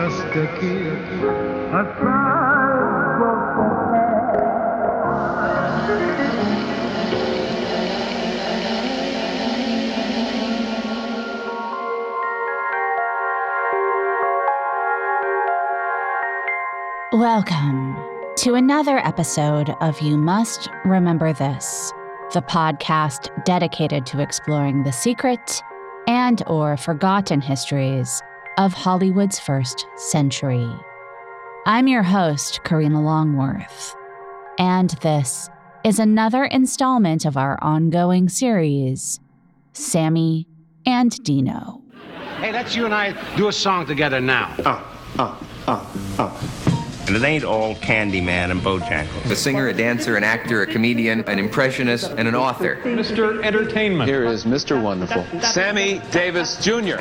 just a kiss. A Welcome to another episode of You Must Remember This, the podcast dedicated to exploring the secret and or forgotten histories of Hollywood's first century. I'm your host, Karina Longworth, and this is another installment of our ongoing series, Sammy and Dino. Hey, let's you and I do a song together now. Uh, uh, uh, And it ain't all Candyman and Bojangles. A singer, a dancer, an actor, a comedian, an impressionist, and an author. Mr. Entertainment. Here is Mr. Wonderful. Sammy Davis Jr.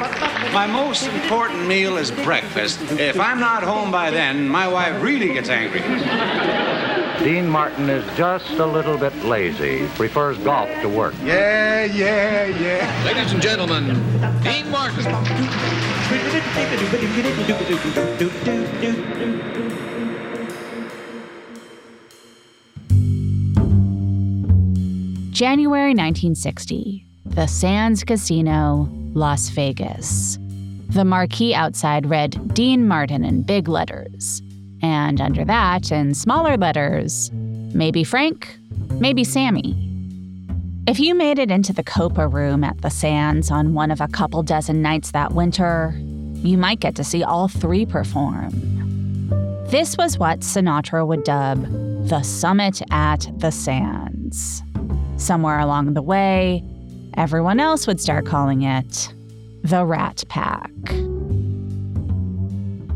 My most important meal is breakfast. If I'm not home by then, my wife really gets angry. Dean Martin is just a little bit lazy. Prefers golf to work. Yeah, yeah, yeah. Ladies and gentlemen, Dean Martin. January 1960, the Sands Casino, Las Vegas. The marquee outside read Dean Martin in big letters. And under that, in smaller letters, maybe Frank, maybe Sammy. If you made it into the Copa room at the Sands on one of a couple dozen nights that winter, you might get to see all three perform. This was what Sinatra would dub the summit at the Sands. Somewhere along the way, everyone else would start calling it the Rat Pack.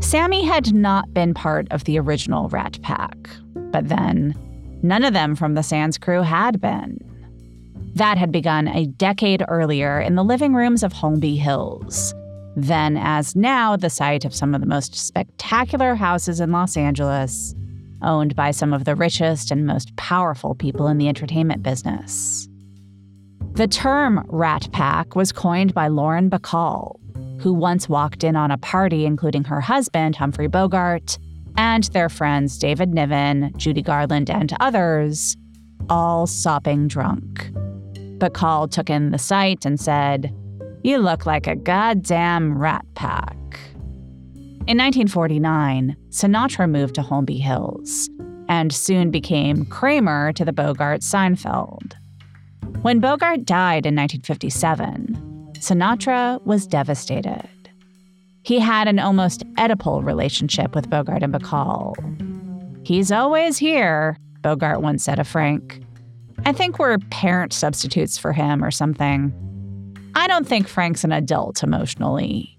Sammy had not been part of the original Rat Pack, but then none of them from the Sands crew had been. That had begun a decade earlier in the living rooms of Holmby Hills, then as now the site of some of the most spectacular houses in Los Angeles, owned by some of the richest and most powerful people in the entertainment business. The term Rat Pack was coined by Lauren Bacall, who once walked in on a party including her husband, Humphrey Bogart, and their friends David Niven, Judy Garland, and others, all sopping drunk. Bacall took in the sight and said, You look like a goddamn rat pack. In 1949, Sinatra moved to Holmby Hills and soon became Kramer to the Bogart Seinfeld. When Bogart died in 1957, Sinatra was devastated. He had an almost Oedipal relationship with Bogart and Bacall. He's always here, Bogart once said of Frank. I think we're parent substitutes for him or something. I don't think Frank's an adult emotionally.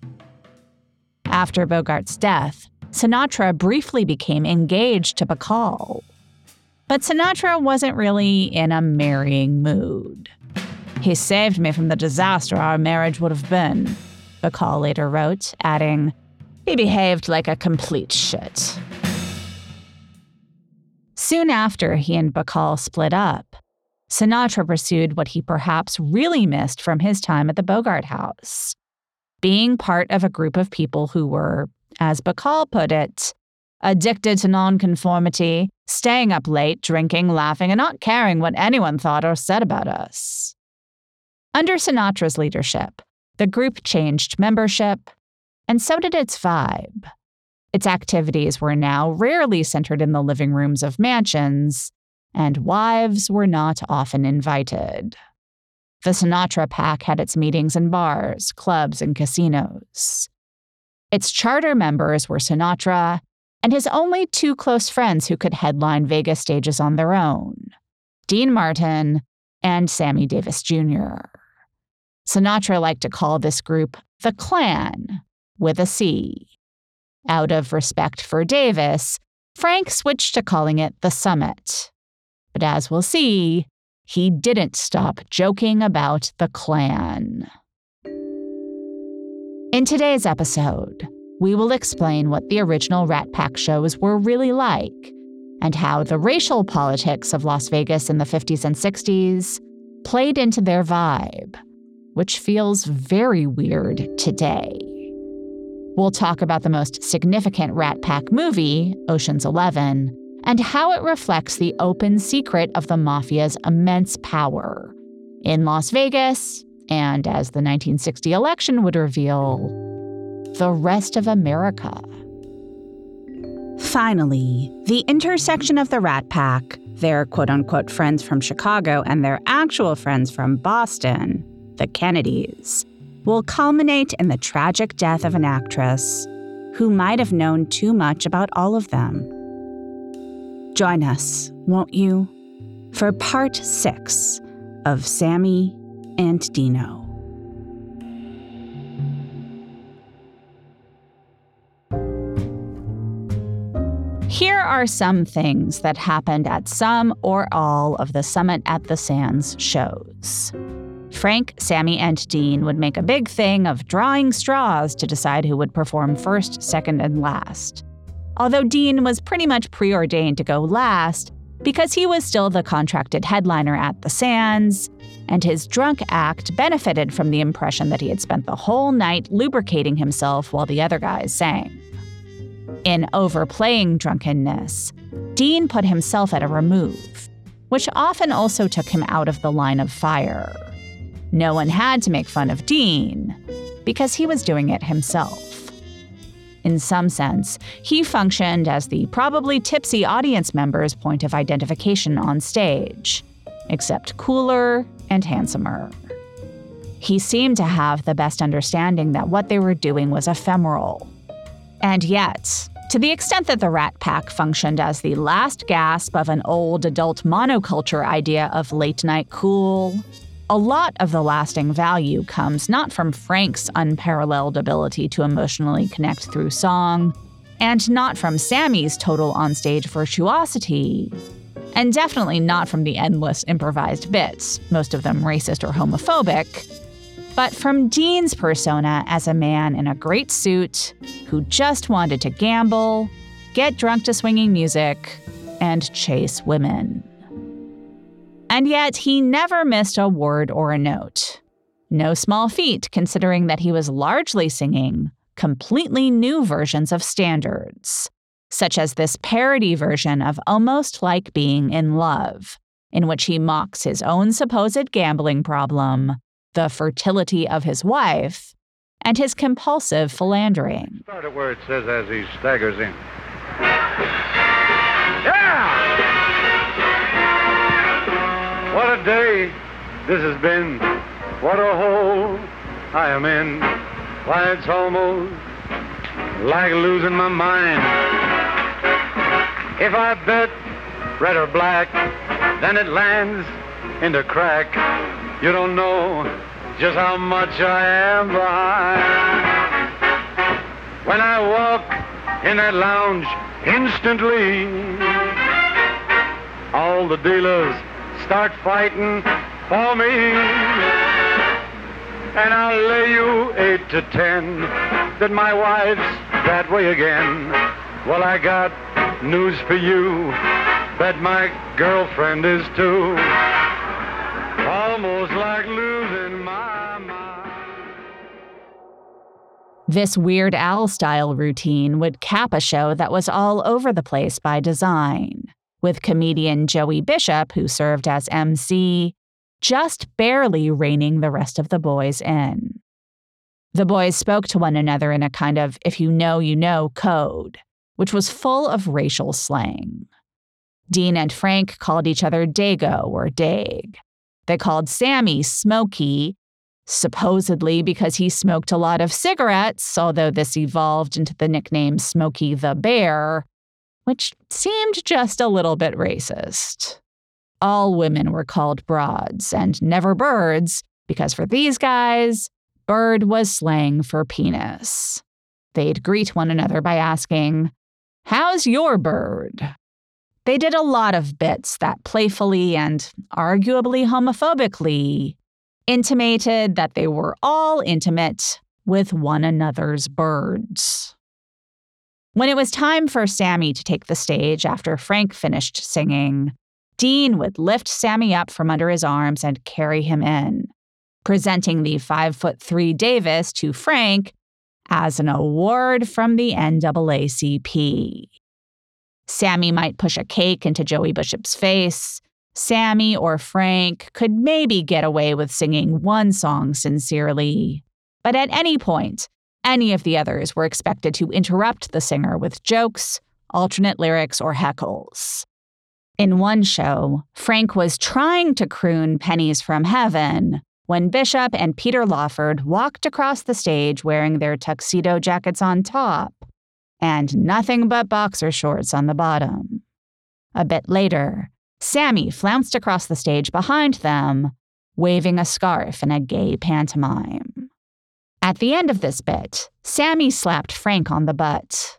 After Bogart's death, Sinatra briefly became engaged to Bacall. But Sinatra wasn't really in a marrying mood. He saved me from the disaster our marriage would have been, Bacall later wrote, adding, He behaved like a complete shit. Soon after he and Bacall split up, Sinatra pursued what he perhaps really missed from his time at the Bogart house being part of a group of people who were, as Bacall put it, addicted to nonconformity, staying up late, drinking, laughing, and not caring what anyone thought or said about us. Under Sinatra's leadership, the group changed membership, and so did its vibe. Its activities were now rarely centered in the living rooms of mansions, and wives were not often invited. The Sinatra Pack had its meetings in bars, clubs, and casinos. Its charter members were Sinatra and his only two close friends who could headline Vegas stages on their own Dean Martin and Sammy Davis Jr. Sinatra liked to call this group the Clan, with a C. Out of respect for Davis, Frank switched to calling it the Summit. But as we'll see, he didn't stop joking about the Klan. In today's episode, we will explain what the original Rat Pack shows were really like and how the racial politics of Las Vegas in the 50s and 60s played into their vibe, which feels very weird today. We'll talk about the most significant Rat Pack movie, Ocean's Eleven, and how it reflects the open secret of the mafia's immense power in Las Vegas, and as the 1960 election would reveal, the rest of America. Finally, the intersection of the Rat Pack, their quote unquote friends from Chicago, and their actual friends from Boston, the Kennedys, will culminate in the tragic death of an actress who might have known too much about all of them. Join us, won't you, for part six of Sammy and Dino. Here are some things that happened at some or all of the Summit at the Sands shows. Frank, Sammy, and Dean would make a big thing of drawing straws to decide who would perform first, second, and last although Dean was pretty much preordained to go last because he was still the contracted headliner at the Sands, and his drunk act benefited from the impression that he had spent the whole night lubricating himself while the other guys sang. In overplaying drunkenness, Dean put himself at a remove, which often also took him out of the line of fire. No one had to make fun of Dean because he was doing it himself. In some sense, he functioned as the probably tipsy audience member's point of identification on stage, except cooler and handsomer. He seemed to have the best understanding that what they were doing was ephemeral. And yet, to the extent that the Rat Pack functioned as the last gasp of an old adult monoculture idea of late night cool, a lot of the lasting value comes not from Frank's unparalleled ability to emotionally connect through song, and not from Sammy's total onstage virtuosity, and definitely not from the endless improvised bits, most of them racist or homophobic, but from Dean's persona as a man in a great suit who just wanted to gamble, get drunk to swinging music, and chase women. And yet, he never missed a word or a note. No small feat, considering that he was largely singing completely new versions of standards, such as this parody version of Almost Like Being in Love, in which he mocks his own supposed gambling problem, the fertility of his wife, and his compulsive philandering. Start at where it says as he staggers in. What a day this has been. What a hole I am in. Why, it's almost like losing my mind. If I bet red or black, then it lands in the crack. You don't know just how much I am behind. When I walk in that lounge, instantly, all the dealers start fighting for me. And I'll lay you eight to ten that my wife's that way again. Well, I got news for you. Bet my girlfriend is too. Almost like losing my mind. This Weird Al style routine would cap a show that was all over the place by design, with comedian Joey Bishop, who served as MC, just barely reining the rest of the boys in. The boys spoke to one another in a kind of if you know, you know code, which was full of racial slang. Dean and Frank called each other Dago or Dag. They called Sammy Smokey, supposedly because he smoked a lot of cigarettes, although this evolved into the nickname Smokey the Bear, which seemed just a little bit racist. All women were called broads and never birds, because for these guys, bird was slang for penis. They'd greet one another by asking, How's your bird? They did a lot of bits that playfully and arguably homophobically intimated that they were all intimate with one another's birds. When it was time for Sammy to take the stage after Frank finished singing, Dean would lift Sammy up from under his arms and carry him in, presenting the five foot three Davis to Frank as an award from the NAACP. Sammy might push a cake into Joey Bishop's face. Sammy or Frank could maybe get away with singing one song sincerely. But at any point, any of the others were expected to interrupt the singer with jokes, alternate lyrics, or heckles. In one show, Frank was trying to croon Pennies from Heaven when Bishop and Peter Lawford walked across the stage wearing their tuxedo jackets on top and nothing but boxer shorts on the bottom. A bit later, Sammy flounced across the stage behind them, waving a scarf in a gay pantomime. At the end of this bit, Sammy slapped Frank on the butt.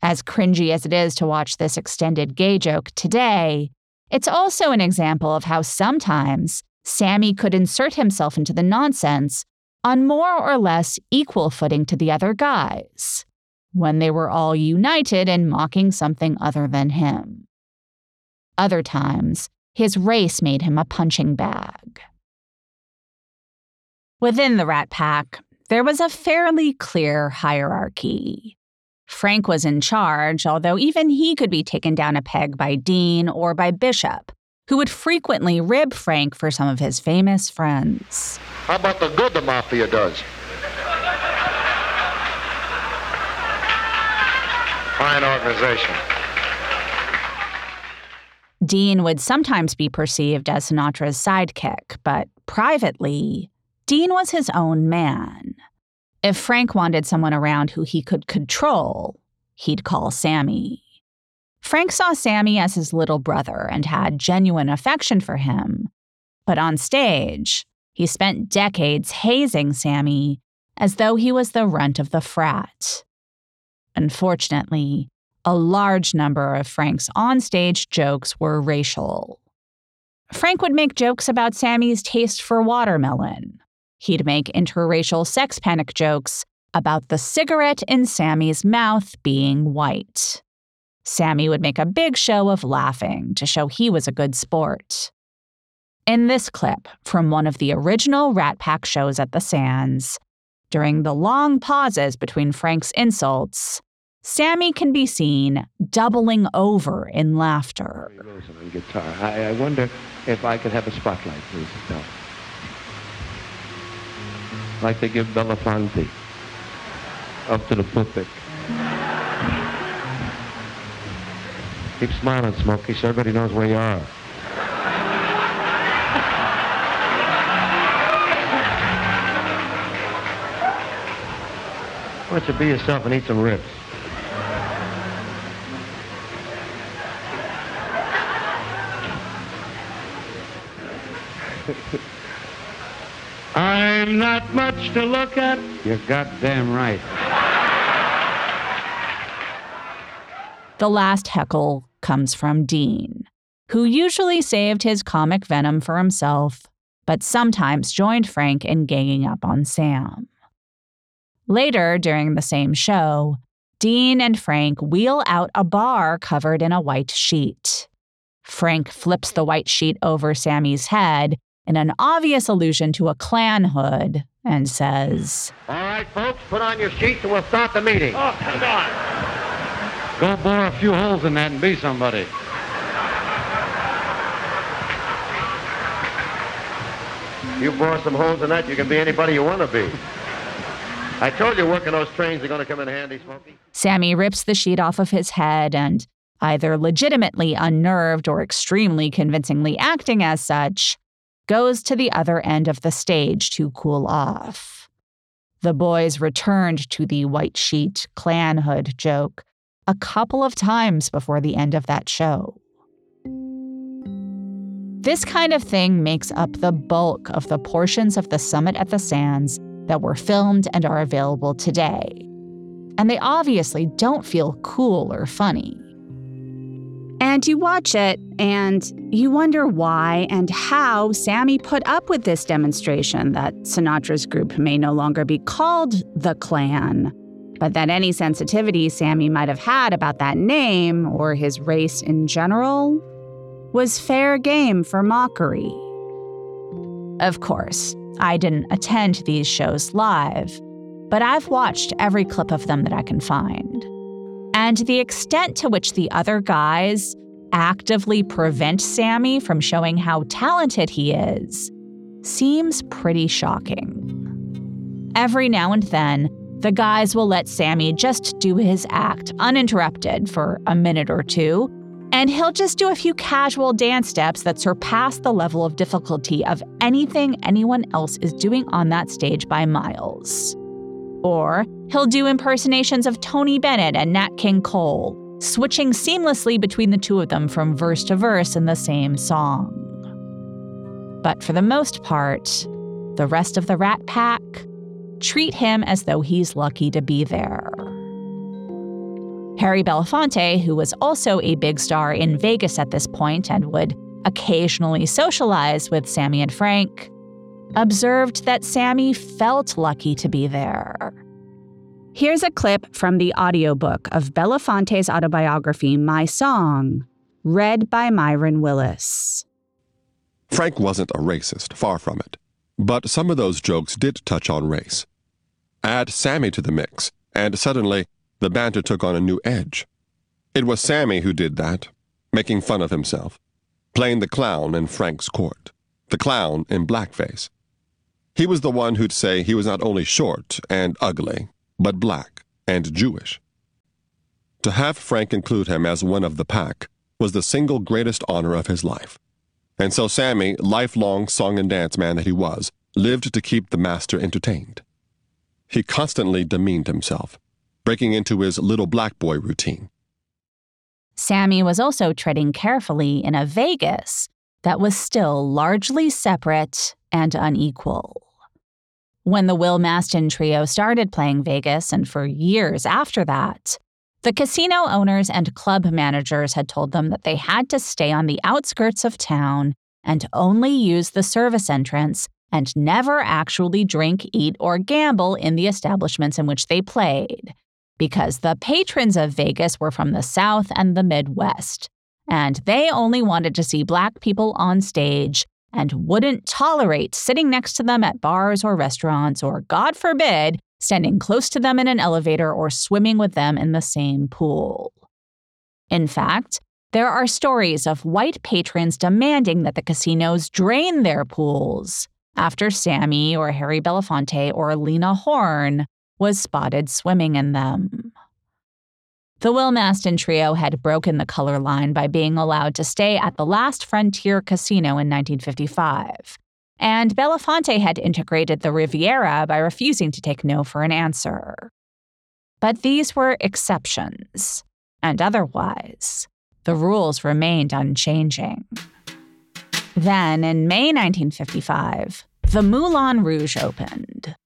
As cringy as it is to watch this extended gay joke today, it's also an example of how sometimes Sammy could insert himself into the nonsense on more or less equal footing to the other guys, when they were all united in mocking something other than him. Other times, his race made him a punching bag. Within the Rat Pack, there was a fairly clear hierarchy. Frank was in charge, although even he could be taken down a peg by Dean or by Bishop, who would frequently rib Frank for some of his famous friends. How about the good the mafia does? Fine organization. Dean would sometimes be perceived as Sinatra's sidekick, but privately, Dean was his own man. If Frank wanted someone around who he could control, he'd call Sammy. Frank saw Sammy as his little brother and had genuine affection for him. But on stage, he spent decades hazing Sammy as though he was the runt of the frat. Unfortunately, a large number of Frank's onstage jokes were racial. Frank would make jokes about Sammy's taste for watermelon, He'd make interracial sex panic jokes about the cigarette in Sammy's mouth being white. Sammy would make a big show of laughing to show he was a good sport. In this clip from one of the original Rat Pack shows at the Sands, during the long pauses between Frank's insults, Sammy can be seen doubling over in laughter. I, wonder if I could have a spotlight, please. No like they give Belafonte up to the pulpit. Keep smiling, Smokey, so everybody knows where you are. Why don't you be yourself and eat some ribs? I I'm not much to look at. You're goddamn right. The last heckle comes from Dean, who usually saved his comic venom for himself, but sometimes joined Frank in ganging up on Sam. Later, during the same show, Dean and Frank wheel out a bar covered in a white sheet. Frank flips the white sheet over Sammy's head in an obvious allusion to a Klan hood and says, All right, folks, put on your sheets and we'll start the meeting. Oh, come on. Go bore a few holes in that and be somebody. You bore some holes in that, you can be anybody you want to be. I told you working those trains are going to come in handy, Smokey. Sammy rips the sheet off of his head and, either legitimately unnerved or extremely convincingly acting as such, goes to the other end of the stage to cool off. The boys returned to the white sheet Klan hood joke a couple of times before the end of that show. This kind of thing makes up the bulk of the portions of the summit at the Sands that were filmed and are available today. And they obviously don't feel cool or funny. And you watch it and you wonder why and how Sammy put up with this demonstration that Sinatra's group may no longer be called the Klan, but that any sensitivity Sammy might have had about that name or his race in general was fair game for mockery. Of course, I didn't attend these shows live, but I've watched every clip of them that I can find. And the extent to which the other guys actively prevent Sammy from showing how talented he is seems pretty shocking. Every now and then, the guys will let Sammy just do his act uninterrupted for a minute or two, and he'll just do a few casual dance steps that surpass the level of difficulty of anything anyone else is doing on that stage by miles. Or he'll do impersonations of Tony Bennett and Nat King Cole, switching seamlessly between the two of them from verse to verse in the same song. But for the most part, the rest of the Rat Pack treat him as though he's lucky to be there. Harry Belafonte, who was also a big star in Vegas at this point and would occasionally socialize with Sammy and Frank, observed that Sammy felt lucky to be there. Here's a clip from the audiobook of Belafonte's autobiography, My Song, read by Mirron Willis. Frank wasn't a racist, far from it. But some of those jokes did touch on race. Add Sammy to the mix, and suddenly the banter took on a new edge. It was Sammy who did that, making fun of himself, playing the clown in Frank's court, the clown in blackface. He was the one who'd say he was not only short and ugly, but black and Jewish. To have Frank include him as one of the pack was the single greatest honor of his life. And so Sammy, lifelong song and dance man that he was, lived to keep the master entertained. He constantly demeaned himself, breaking into his little black boy routine. Sammy was also treading carefully in a Vegas that was still largely separate and unequal. When the Will Mastin trio started playing Vegas, and for years after that, the casino owners and club managers had told them that they had to stay on the outskirts of town and only use the service entrance and never actually drink, eat, or gamble in the establishments in which they played because the patrons of Vegas were from the South and the Midwest, and they only wanted to see Black people on stage and wouldn't tolerate sitting next to them at bars or restaurants, or, God forbid, standing close to them in an elevator or swimming with them in the same pool. In fact, there are stories of white patrons demanding that the casinos drain their pools after Sammy or Harry Belafonte or Lena Horne was spotted swimming in them. The Will Mastin trio had broken the color line by being allowed to stay at the Last Frontier Casino in 1955. And Belafonte had integrated the Riviera by refusing to take no for an answer. But these were exceptions, and otherwise, the rules remained unchanging. Then, in May 1955, the Moulin Rouge opened.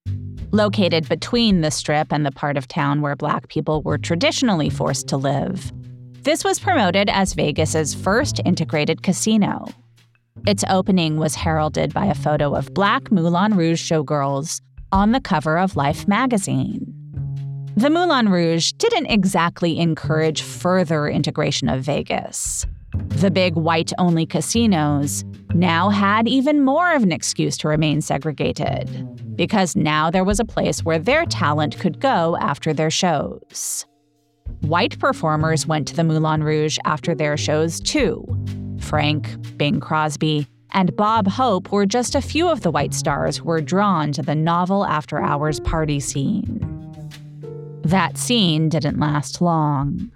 Located between the strip and the part of town where black people were traditionally forced to live, this was promoted as Vegas's first integrated casino. Its opening was heralded by a photo of black Moulin Rouge showgirls on the cover of Life magazine. The Moulin Rouge didn't exactly encourage further integration of Vegas. The big white only casinos now had even more of an excuse to remain segregated, because now there was a place where their talent could go after their shows. White performers went to the Moulin Rouge after their shows too. Frank, Bing Crosby, and Bob Hope were just a few of the white stars who were drawn to the novel after hours party scene. That scene didn't last long.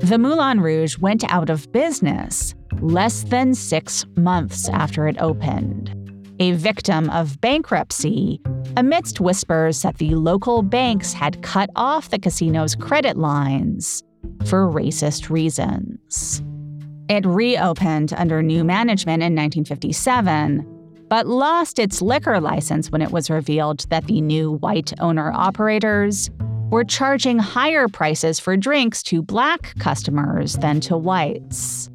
The Moulin Rouge went out of business less than six months after it opened, a victim of bankruptcy amidst whispers that the local banks had cut off the casino's credit lines for racist reasons. It reopened under new management in 1957, but lost its liquor license when it was revealed that the new white owner operators were charging higher prices for drinks to black customers than to whites.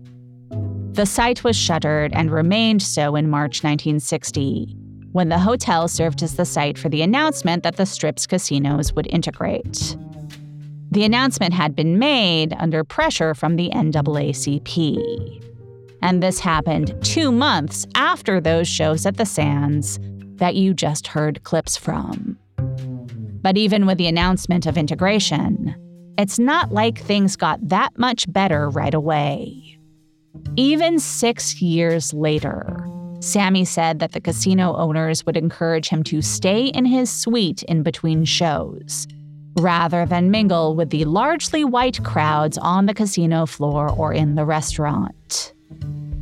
The site was shuttered and remained so in March 1960, when the hotel served as the site for the announcement that the Strip's casinos would integrate. The announcement had been made under pressure from the NAACP. And this happened two months after those shows at the Sands that you just heard clips from. But even with the announcement of integration, it's not like things got that much better right away. Even six years later, Sammy said that the casino owners would encourage him to stay in his suite in between shows, rather than mingle with the largely white crowds on the casino floor or in the restaurant.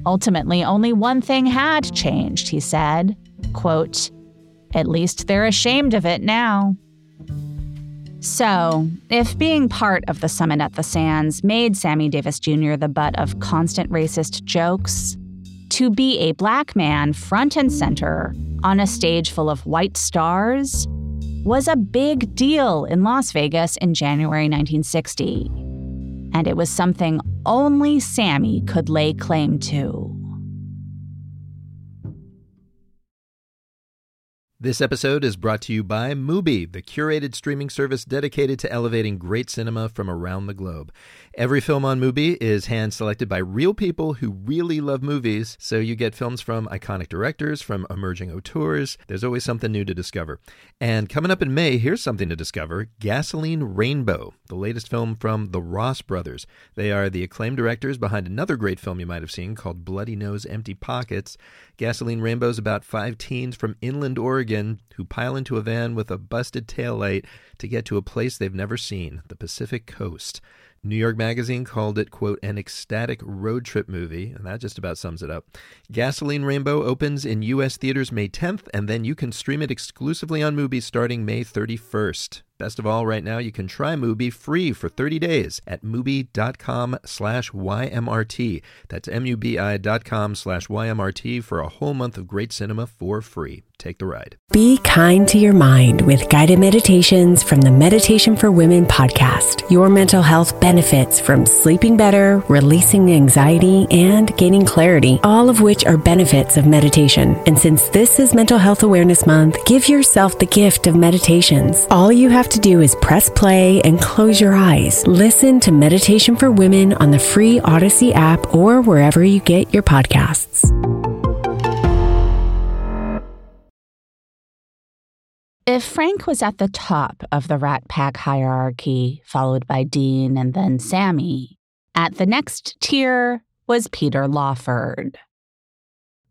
Ultimately, only one thing had changed, he said. Quote, At least they're ashamed of it now. So, if being part of the summit at the Sands made Sammy Davis Jr. the butt of constant racist jokes, to be a black man front and center on a stage full of white stars was a big deal in Las Vegas in January 1960. And it was something only Sammy could lay claim to. This episode is brought to you by Mubi, the curated streaming service dedicated to elevating great cinema from around the globe. Every film on Mubi is hand selected by real people who really love movies, so you get films from iconic directors, from emerging auteurs. There's always something new to discover. And coming up in May, here's something to discover Gasoline Rainbow, the latest film from the Ross brothers. They are the acclaimed directors behind another great film you might have seen called Bloody Nose Empty Pockets. Gasoline Rainbow is about five teens from inland Oregon who pile into a van with a busted taillight to get to a place they've never seen, the Pacific Coast. New York Magazine called it, quote, an ecstatic road trip movie, and that just about sums it up. Gasoline Rainbow opens in U.S. theaters May 10th, and then you can stream it exclusively on Mubi starting May 31st. Best of all, right now you can try Mubi free for 30 days at mubi.com slash YMRT. That's M-U-B-I dot com slash YMRT for a whole month of great cinema for free. Take the ride. Be kind to your mind with guided meditations from the Meditation for Women podcast. Your mental health benefits from sleeping better, releasing anxiety, and gaining clarity, all of which are benefits of meditation. And since this is Mental Health Awareness Month, give yourself the gift of meditations. All you have to do is press play and close your eyes. Listen to Meditation for Women on the free Audacy app or wherever you get your podcasts. If Frank was at the top of the Rat Pack hierarchy, followed by Dean and then Sammy, at the next tier was Peter Lawford.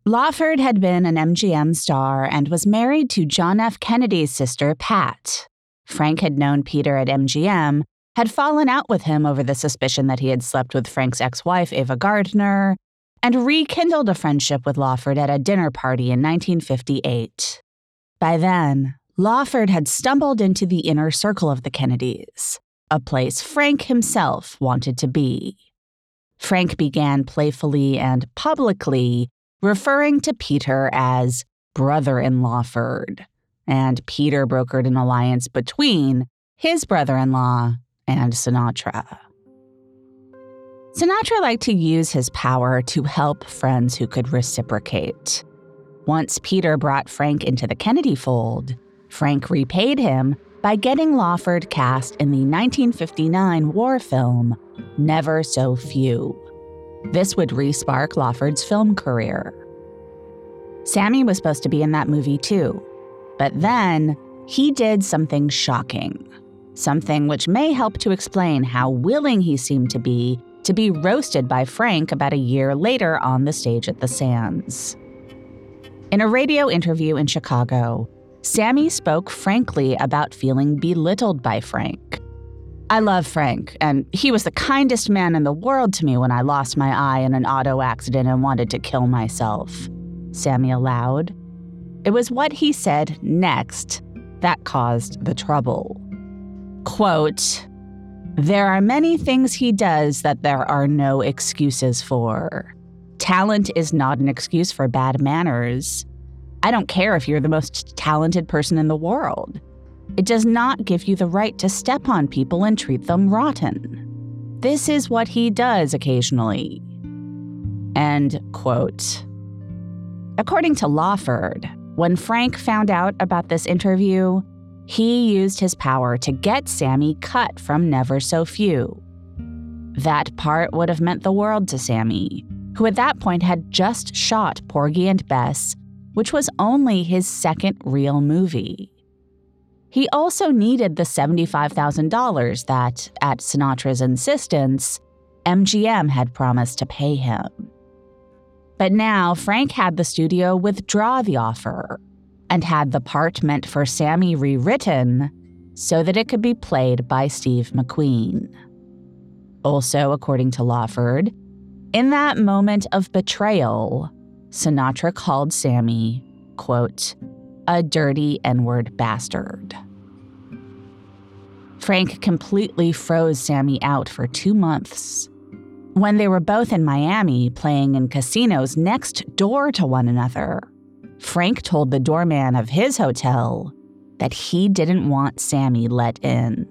Lawford had been an MGM star and was married to John F. Kennedy's sister, Pat. Frank had known Peter at MGM, had fallen out with him over the suspicion that he had slept with Frank's ex wife, Ava Gardner, and rekindled a friendship with Lawford at a dinner party in 1958. By then, Lawford had stumbled into the inner circle of the Kennedys, a place Frank himself wanted to be. Frank began playfully and publicly referring to Peter as brother in Lawford, and Peter brokered an alliance between his brother in law and Sinatra. Sinatra liked to use his power to help friends who could reciprocate. Once Peter brought Frank into the Kennedy fold, Frank repaid him by getting Lawford cast in the 1959 war film Never So Few. This would respark Lawford's film career. Sammy was supposed to be in that movie too, but then he did something shocking. Something which may help to explain how willing he seemed to be to be roasted by Frank about a year later on the stage at the Sands. In a radio interview in Chicago, Sammy spoke frankly about feeling belittled by Frank. I love Frank, and he was the kindest man in the world to me when I lost my eye in an auto accident and wanted to kill myself. Sammy allowed. It was what he said next that caused the trouble. Quote, there are many things he does that there are no excuses for. Talent is not an excuse for bad manners. I don't care if you're the most talented person in the world. It does not give you the right to step on people and treat them rotten. This is what he does occasionally. End quote. According to Lawford, when Frank found out about this interview, he used his power to get Sammy cut from Never So Few. That part would have meant the world to Sammy, who at that point had just shot Porgy and Bess, which was only his second real movie. He also needed the $75,000 that, at Sinatra's insistence, MGM had promised to pay him. But now Frank had the studio withdraw the offer, and had the part meant for Sammy rewritten so that it could be played by Steve McQueen. Also, according to Lawford, in that moment of betrayal, Sinatra called Sammy, quote, a dirty N word bastard. Frank completely froze Sammy out for two months. When they were both in Miami playing in casinos next door to one another, Frank told the doorman of his hotel that he didn't want Sammy let in.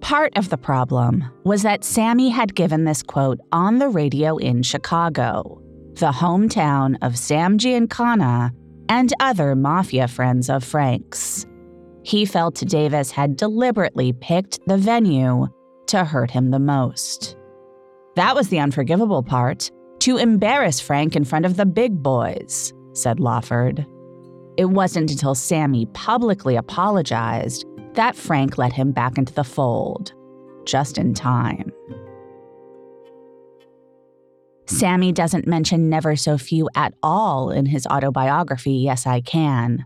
Part of the problem was that Sammy had given this quote on the radio in Chicago, the hometown of Sam Giancana and other mafia friends of Frank's. He felt Davis had deliberately picked the venue to hurt him the most. That was the unforgivable part to embarrass Frank in front of the big boys said Lawford. It wasn't until Sammy publicly apologized that Frank let him back into the fold, just in time. Sammy doesn't mention Never So Few at all in his autobiography, Yes, I Can,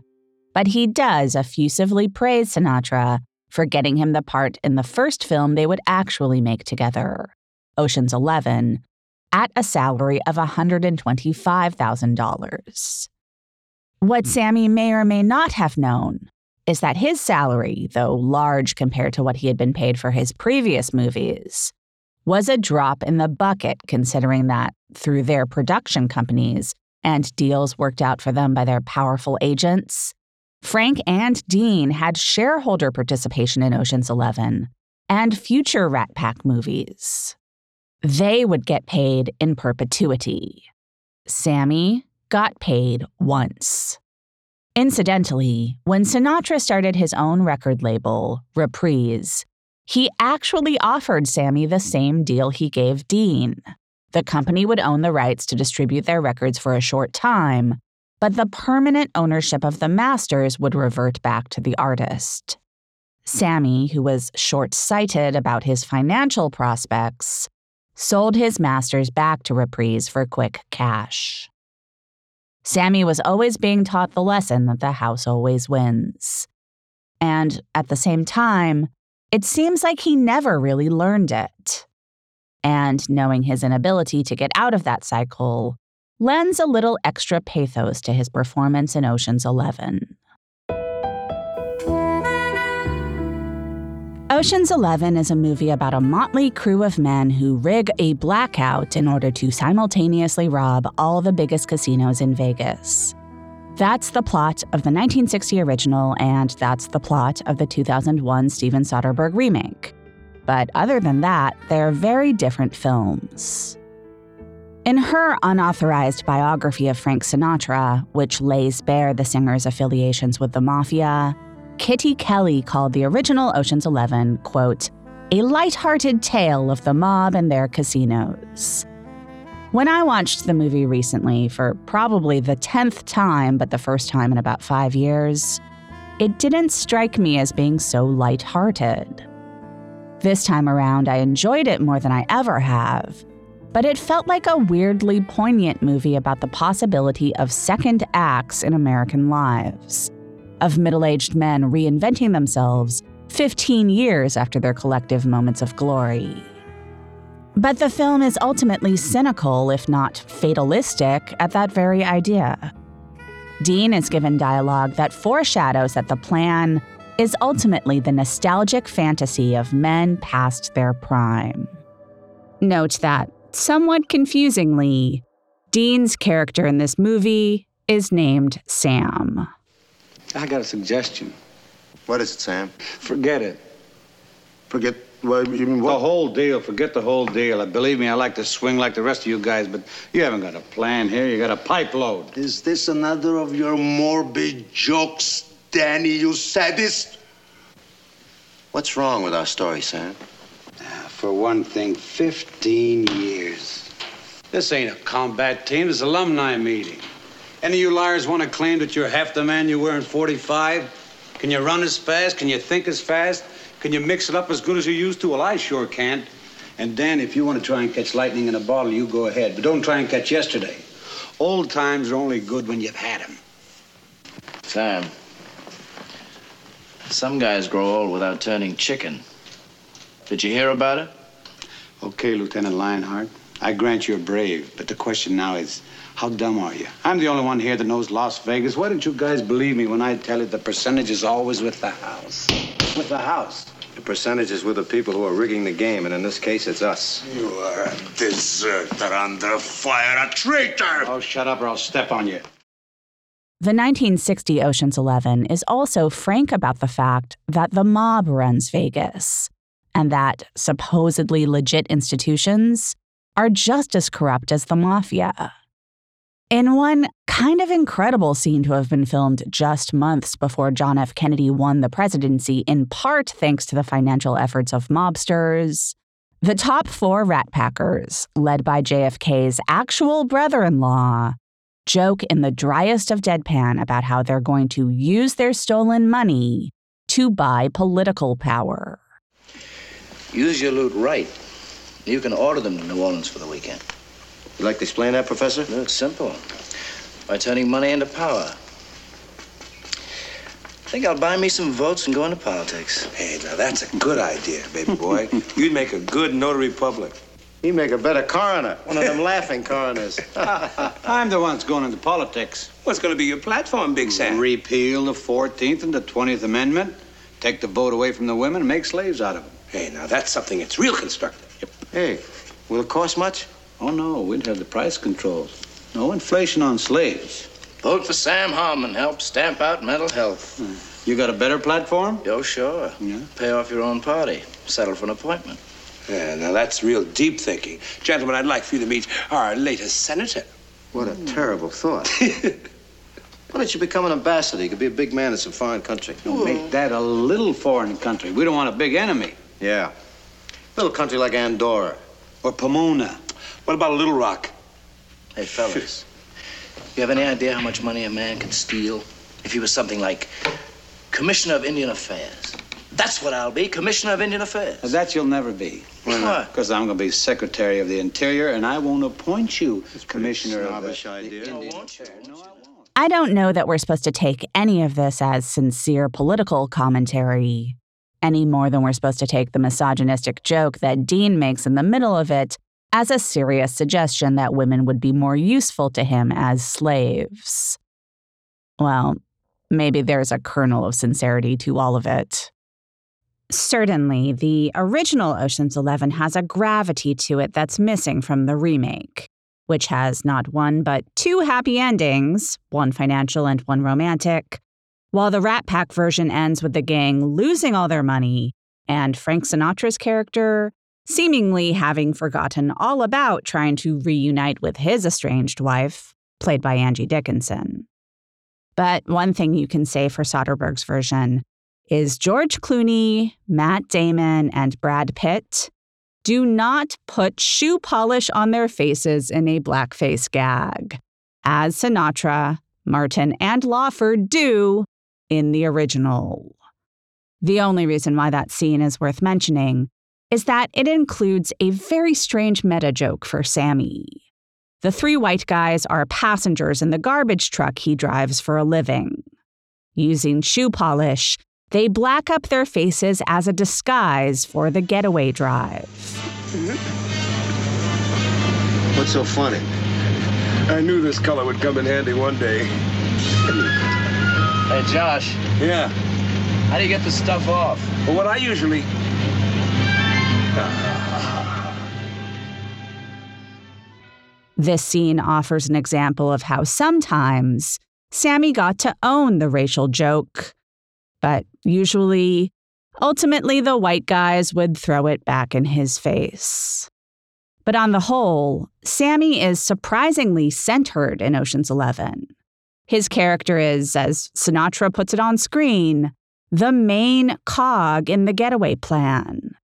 but he does effusively praise Sinatra for getting him the part in the first film they would actually make together, Ocean's Eleven, at a salary of $125,000. What hmm. Sammy may or may not have known is that his salary, though large compared to what he had been paid for his previous movies, was a drop in the bucket considering that through their production companies and deals worked out for them by their powerful agents, Frank and Dean had shareholder participation in Ocean's 11 and future Rat Pack movies they would get paid in perpetuity. Sammy got paid once. Incidentally, when Sinatra started his own record label, Reprise, he actually offered Sammy the same deal he gave Dean. The company would own the rights to distribute their records for a short time, but the permanent ownership of the masters would revert back to the artist. Sammy, who was short sighted about his financial prospects, sold his masters back to Reprise for quick cash. Sammy was always being taught the lesson that the house always wins. And at the same time, it seems like he never really learned it. And knowing his inability to get out of that cycle lends a little extra pathos to his performance in Ocean's Eleven. Ocean's Eleven is a movie about a motley crew of men who rig a blackout in order to simultaneously rob all the biggest casinos in Vegas. That's the plot of the 1960 original, and that's the plot of the 2001 Steven Soderbergh remake. But other than that, they're very different films. In her unauthorized biography of Frank Sinatra, which lays bare the singer's affiliations with the mafia, Kitty Kelley called the original Ocean's Eleven, quote, a light-hearted tale of the mob and their casinos. When I watched the movie recently for probably the 10th time, but the first time in about five years, it didn't strike me as being so light-hearted. This time around, I enjoyed it more than I ever have, but it felt like a weirdly poignant movie about the possibility of second acts in American lives, of middle aged men reinventing themselves 15 years after their collective moments of glory. But the film is ultimately cynical, if not fatalistic, at that very idea. Dean is given dialogue that foreshadows that the plan is ultimately the nostalgic fantasy of men past their prime. Note that, somewhat confusingly, Dean's character in this movie is named Sam. I got a suggestion. What is it, Sam? Forget it. Forget what you mean? What? The whole deal. Forget the whole deal. Uh, Believe me, I like to swing like the rest of you guys, but you haven't got a plan here. You got a pipe load. Is this another of your morbid jokes, Danny? You sadist. What's wrong with our story, Sam? For one thing, 15 years. This ain't a combat team. This is alumni meeting. Any of you liars want to claim that you're half the man you were in 45? Can you run as fast? Can you think as fast? Can you mix it up as good as you used to? Well, I sure can't. And Dan, if you want to try and catch lightning in a bottle, you go ahead. But don't try and catch yesterday. Old times are only good when you've had 'em. Sam, some guys grow old without turning chicken. Did you hear about it? Okay, Lieutenant Lionheart. I grant you're brave, but the question now is, how dumb are you? I'm the only one here that knows Las Vegas. Why don't you guys believe me when I tell you the percentage is always with the house? With the house. The percentage is with the people who are rigging the game, and in this case, it's us. You are a deserter under fire, a traitor! Oh, shut up or I'll step on you. The 1960 Ocean's Eleven is also frank about the fact that the mob runs Vegas and that supposedly legit institutions are just as corrupt as the mafia. In one kind of incredible scene to have been filmed just months before John F. Kennedy won the presidency, in part thanks to the financial efforts of mobsters, the top four rat packers, led by JFK's actual brother in law, joke in the driest of deadpan about how they're going to use their stolen money to buy political power. Use your loot right. You can order them to New Orleans for the weekend. You like to explain that, Professor? No, it's simple. By turning money into power. I think I'll buy me some votes and go into politics. Hey, now that's a good idea, baby boy. You'd make a good notary public. You make a better coroner. One of them laughing coroners. I'm the one that's going into politics. What's going to be your platform, Big Sam? Repeal the 14th and the 20th Amendment, take the vote away from the women, and make slaves out of them. Hey, now that's something that's real constructive. Yep. Hey, will it cost much? Oh, no, we'd have the price controls. No inflation on slaves. Vote for Sam Harmon. Help stamp out mental health. Uh, you got a better platform? Oh, sure. Yeah. Pay off your own party. Settle for an appointment. Yeah, now that's real deep thinking. Gentlemen, I'd like for you to meet our latest senator. What a terrible thought. Why don't you become an ambassador? You could be a big man in some foreign country. Make that a little foreign country. We don't want a big enemy. Yeah. A Little country like Andorra. Or Pomona. What about a Little Rock? Hey, fellas, you have any idea how much money a man could steal if he was something like Commissioner of Indian Affairs? That's what I'll be, Commissioner of Indian Affairs. Now, that you'll never be. Why not? Because I'm going to be Secretary of the Interior, and I won't appoint you Commissioner of the... Snobbish idea. No, won't you? No, I won't. I don't know that we're supposed to take any of this as sincere political commentary, any more than we're supposed to take the misogynistic joke that Dean makes in the middle of it as a serious suggestion that women would be more useful to him as slaves. Well, maybe there's a kernel of sincerity to all of it. Certainly, the original Ocean's Eleven has a gravity to it that's missing from the remake. which has not one but two happy endings, one financial and one romantic, while the Rat Pack version ends with the gang losing all their money and Frank Sinatra's character seemingly having forgotten all about trying to reunite with his estranged wife, played by Angie Dickinson. But one thing you can say for Soderbergh's version is George Clooney, Matt Damon, and Brad Pitt do not put shoe polish on their faces in a blackface gag, as Sinatra, Martin, and Lawford do in the original. The only reason why that scene is worth mentioning is that it includes a very strange meta joke for Sammy. The three white guys are passengers in the garbage truck he drives for a living. Using shoe polish, they black up their faces as a disguise for the getaway drive. Mm-hmm. What's so funny? I knew this color would come in handy one day. Hey, Josh. Yeah. How do you get the stuff off? Well, what I usually. This scene offers an example of how sometimes Sammy got to own the racial joke, but usually, ultimately, the white guys would throw it back in his face. But on the whole, Sammy is surprisingly centered in Ocean's Eleven. His character is, as Sinatra puts it on screen, the main cog in the getaway plan.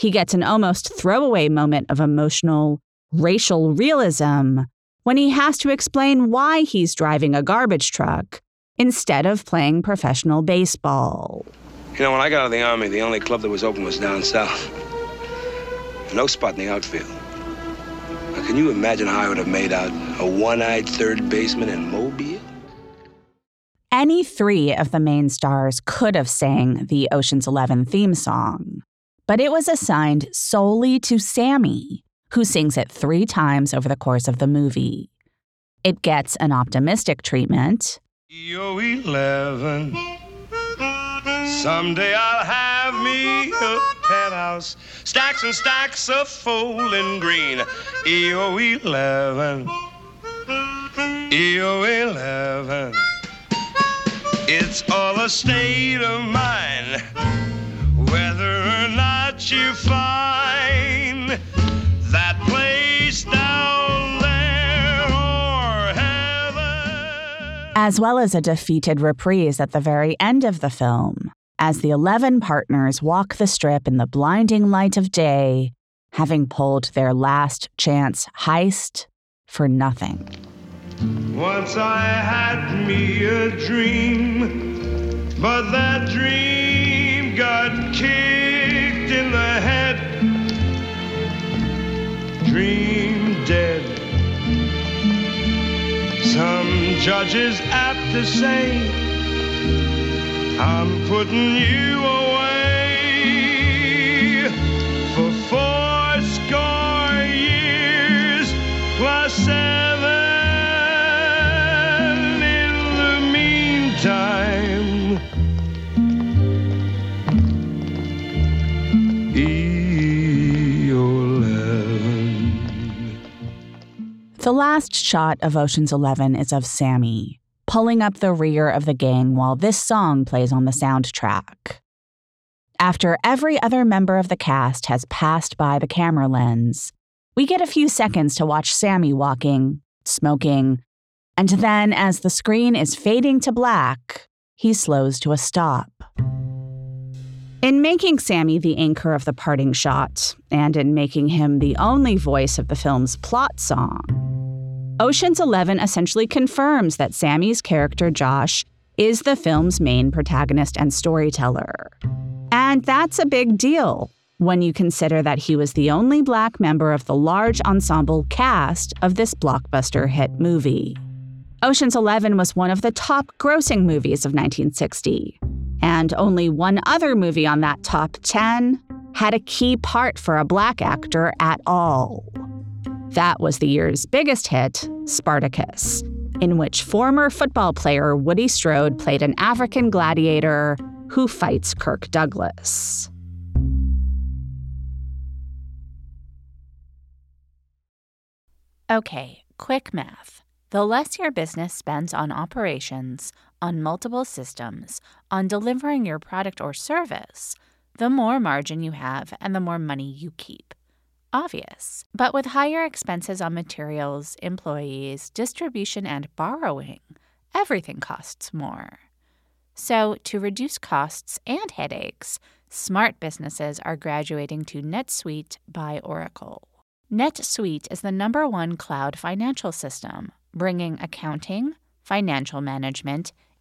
He gets an almost throwaway moment of emotional racial realism when he has to explain why he's driving a garbage truck instead of playing professional baseball. You know, when I got out of the Army, the only club that was open was down south. No spot in the outfield. Now, can you imagine how I would have made out a one eyed third baseman in Mobile? Any three of the main stars could have sang the Ocean's Eleven theme song, but it was assigned solely to Sammy, who sings it three times over the course of the movie. It gets an optimistic treatment. EO 11. Someday I'll have me a penthouse, stacks and stacks of folding green. EO 11. EO 11. It's all a state of mind, whether or not you find that place down there or heaven. as well as a defeated reprise at the very end of the film, as the 11 partners walk the strip in the blinding light of day, having pulled their last chance heist for nothing. Once I had me a dream, but that dream kicked in the head. Dream dead. Some judges apt to say, I'm putting you away The last shot of Ocean's Eleven is of Sammy, pulling up the rear of the gang while this song plays on the soundtrack. After every other member of the cast has passed by the camera lens, we get a few seconds to watch Sammy walking, smoking, and then as the screen is fading to black, he slows to a stop. In making Sammy the anchor of the parting shot, and in making him the only voice of the film's plot song, Ocean's Eleven essentially confirms that Sammy's character Josh is the film's main protagonist and storyteller. And that's a big deal when you consider that he was the only black member of the large ensemble cast of this blockbuster hit movie. Ocean's Eleven was one of the top grossing movies of 1960, and only one other movie on that top 10 had a key part for a black actor at all. That was the year's biggest hit, Spartacus, in which former football player Woody Strode played an African gladiator who fights Kirk Douglas. Okay, quick math. The less your business spends on operations, on multiple systems, on delivering your product or service, the more margin you have and the more money you keep. Obvious. But with higher expenses on materials, employees, distribution, and borrowing, everything costs more. So, to reduce costs and headaches, smart businesses are graduating to NetSuite by Oracle. NetSuite is the number one cloud financial system, bringing accounting, financial management,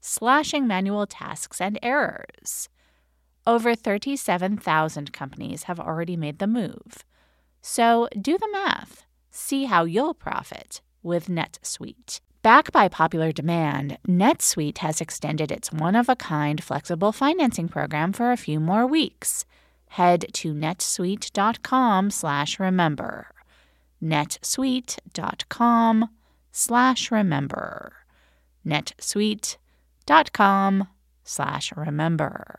slashing manual tasks and errors. Over 37,000 companies have already made the move. So do the math. See how you'll profit with NetSuite. Backed by popular demand, NetSuite has extended its one of a kind flexible financing program for a few more weeks head to netsuite.com slash remember. netsuite.com slash remember. netsuite.com slash remember.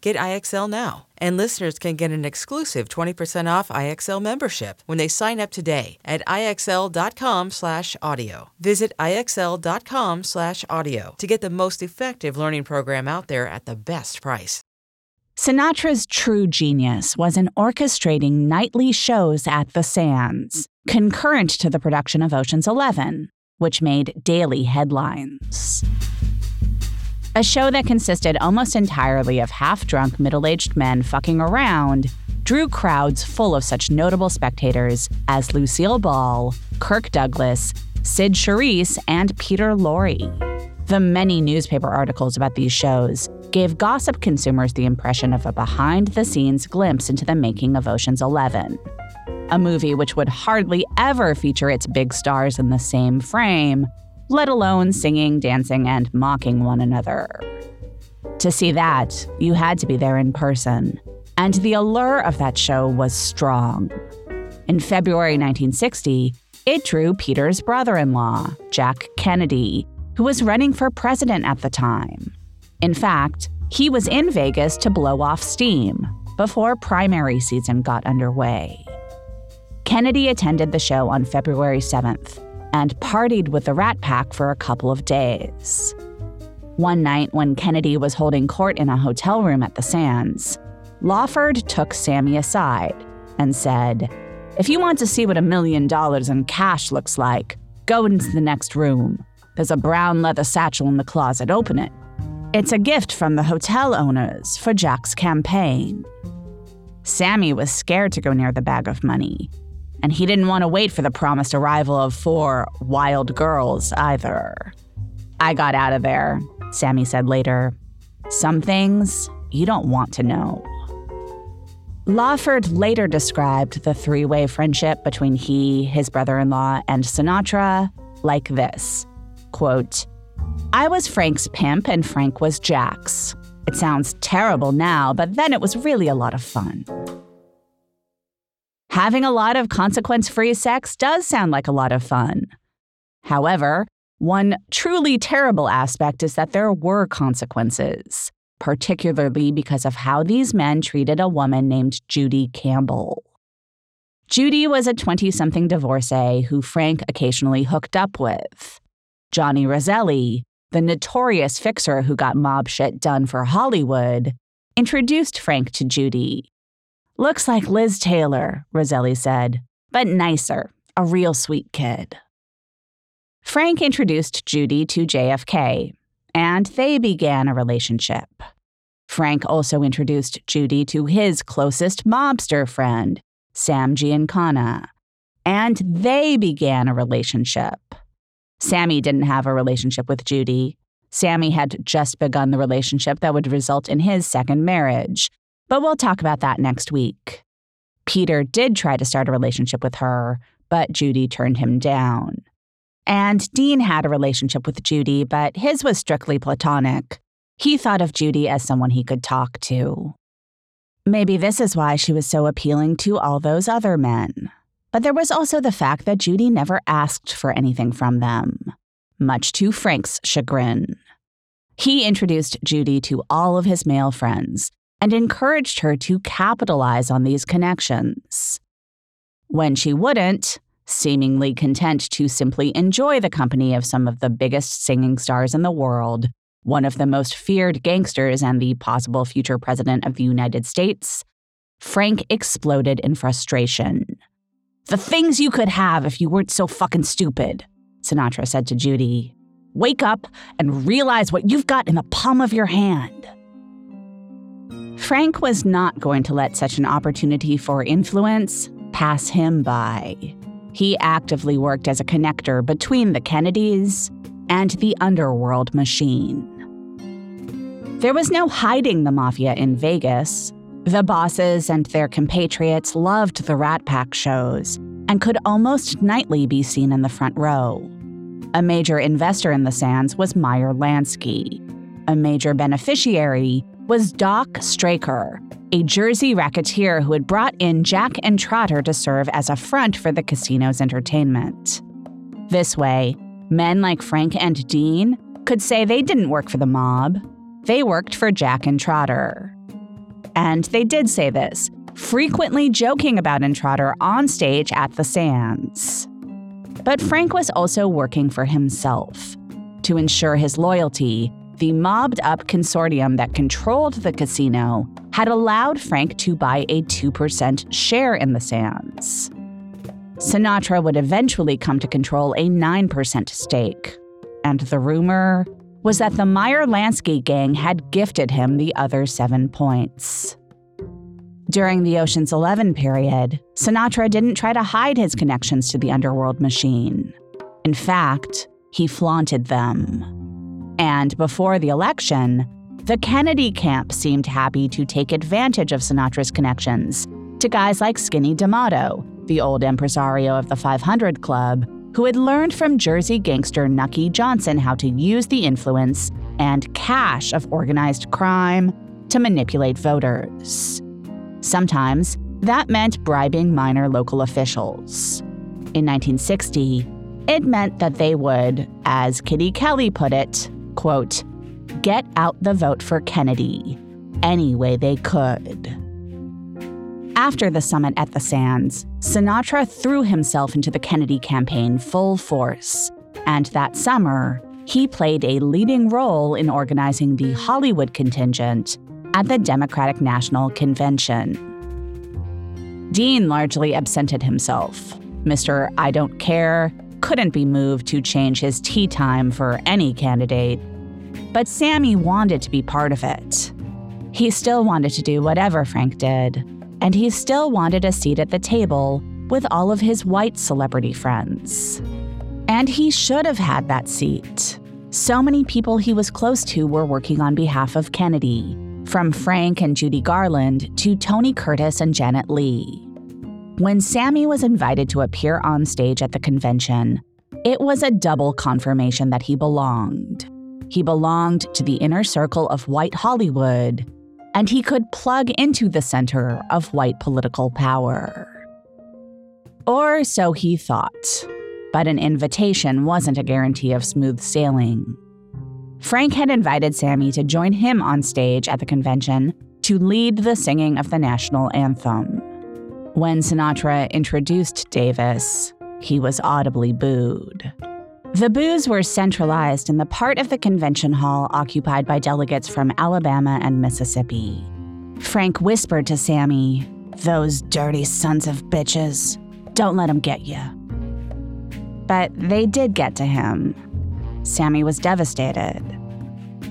Get IXL now. And listeners can get an exclusive 20% off IXL membership when they sign up today at IXL.com/audio. Visit IXL.com/audio to get the most effective learning program out there at the best price. Sinatra's true genius was in orchestrating nightly shows at the Sands, concurrent to the production of Ocean's Eleven, which made daily headlines. A show that consisted almost entirely of half drunk middle aged men fucking around drew crowds full of such notable spectators as Lucille Ball, Kirk Douglas, Cyd Charisse, and Peter Lorre. The many newspaper articles about these shows gave gossip consumers the impression of a behind the scenes glimpse into the making of Ocean's Eleven, a movie which would hardly ever feature its big stars in the same frame, let alone singing, dancing, and mocking one another. To see that, you had to be there in person, and the allure of that show was strong. In February 1960, it drew Peter's brother in law, Jack Kennedy, who was running for president at the time. In fact, he was in Vegas to blow off steam before primary season got underway. Kennedy attended the show on February 7th and partied with the Rat Pack for a couple of days. One night, when Kennedy was holding court in a hotel room at the Sands, Lawford took Sammy aside and said, If you want to see what a million dollars in cash looks like, go into the next room. There's a brown leather satchel in the closet. Open it. It's a gift from the hotel owners for Jack's campaign. Sammy was scared to go near the bag of money, and he didn't want to wait for the promised arrival of four wild girls either. I got out of there, Sammy said later. Some things you don't want to know. Lawford later described the three way friendship between he, his brother in law, and Sinatra like this quote, I was Frank's pimp and Frank was Jack's. It sounds terrible now, but then it was really a lot of fun. Having a lot of consequence free sex does sound like a lot of fun. However, one truly terrible aspect is that there were consequences, particularly because of how these men treated a woman named Judy Campbell. Judy was a 20 something divorcee who Frank occasionally hooked up with. Johnny Roselli, the notorious fixer who got mob shit done for Hollywood, introduced Frank to Judy. Looks like Liz Taylor, Roselli said, but nicer, a real sweet kid. Frank introduced Judy to JFK, and they began a relationship. Frank also introduced Judy to his closest mobster friend, Sam Giancana, and they began a relationship. Sammy didn't have a relationship with Judy. Sammy had just begun the relationship that would result in his second marriage, but we'll talk about that next week. Peter did try to start a relationship with her, but Judy turned him down. And Dean had a relationship with Judy, but his was strictly platonic. He thought of Judy as someone he could talk to. Maybe this is why she was so appealing to all those other men. But there was also the fact that Judy never asked for anything from them, much to Frank's chagrin. He introduced Judy to all of his male friends and encouraged her to capitalize on these connections. When she wouldn't, seemingly content to simply enjoy the company of some of the biggest singing stars in the world, one of the most feared gangsters and the possible future president of the United States, Frank exploded in frustration. The things you could have if you weren't so fucking stupid, Sinatra said to Judy. Wake up and realize what you've got in the palm of your hand. Frank was not going to let such an opportunity for influence pass him by. He actively worked as a connector between the Kennedys and the underworld machine. There was no hiding the mafia in Vegas. The bosses and their compatriots loved the Rat Pack shows and could almost nightly be seen in the front row. A major investor in the Sands was Meyer Lansky. A major beneficiary was Doc Stacher, a Jersey racketeer who had brought in Jack Entratter to serve as a front for the casino's entertainment. This way, men like Frank and Dean could say they didn't work for the mob, they worked for Jack Entratter. And they did say this, frequently joking about Entratter on stage at the Sands. But Frank was also working for himself. To ensure his loyalty, the mobbed up consortium that controlled the casino had allowed Frank to buy a 2% share in the Sands. Sinatra would eventually come to control a 9% stake. And the rumor was that the Meyer Lansky gang had gifted him the other seven points. During the Ocean's Eleven period, Sinatra didn't try to hide his connections to the underworld machine. In fact, he flaunted them. And before the election, the Kennedy camp seemed happy to take advantage of Sinatra's connections to guys like Skinny D'Amato, the old impresario of the 500 Club, who had learned from Jersey gangster Nucky Johnson how to use the influence and cash of organized crime to manipulate voters. Sometimes that meant bribing minor local officials. In 1960, it meant that they would, as Kitty Kelley put it, quote, get out the vote for Kennedy any way they could. After the summit at the Sands, Sinatra threw himself into the Kennedy campaign full force, and that summer, he played a leading role in organizing the Hollywood contingent at the Democratic National Convention. Dean largely absented himself. Mr. I Don't Care couldn't be moved to change his tea time for any candidate, but Sammy wanted to be part of it. He still wanted to do whatever Frank did, and he still wanted a seat at the table with all of his white celebrity friends. And he should have had that seat. So many people he was close to were working on behalf of Kennedy, from Frank and Judy Garland to Tony Curtis and Janet Leigh. When Sammy was invited to appear on stage at the convention, it was a double confirmation that he belonged. He belonged to the inner circle of white Hollywood, and he could plug into the center of white political power. Or so he thought. But an invitation wasn't a guarantee of smooth sailing. Frank had invited Sammy to join him on stage at the convention to lead the singing of the national anthem. When Sinatra introduced Davis, he was audibly booed. The boos were centralized in the part of the convention hall occupied by delegates from Alabama and Mississippi. Frank whispered to Sammy, Those dirty sons of bitches, don't let them get you. But they did get to him. Sammy was devastated.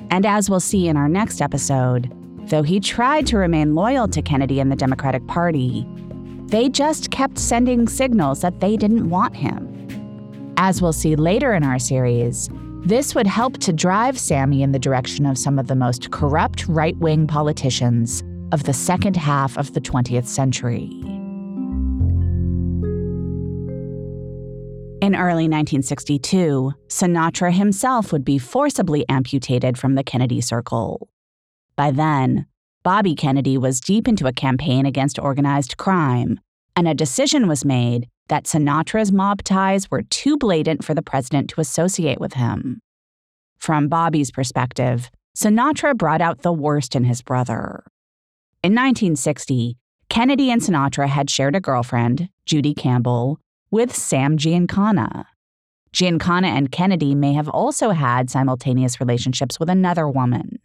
And as we'll see in our next episode, though he tried to remain loyal to Kennedy and the Democratic Party, they just kept sending signals that they didn't want him. As we'll see later in our series, this would help to drive Sammy in the direction of some of the most corrupt right wing politicians of the second half of the 20th century. In early 1962, Sinatra himself would be forcibly amputated from the Kennedy Circle. By then, Bobby Kennedy was deep into a campaign against organized crime, and a decision was made that Sinatra's mob ties were too blatant for the president to associate with him. From Bobby's perspective, Sinatra brought out the worst in his brother. In 1960, Kennedy and Sinatra had shared a girlfriend, Judy Campbell, with Sam Giancana. Giancana and Kennedy may have also had simultaneous relationships with another woman,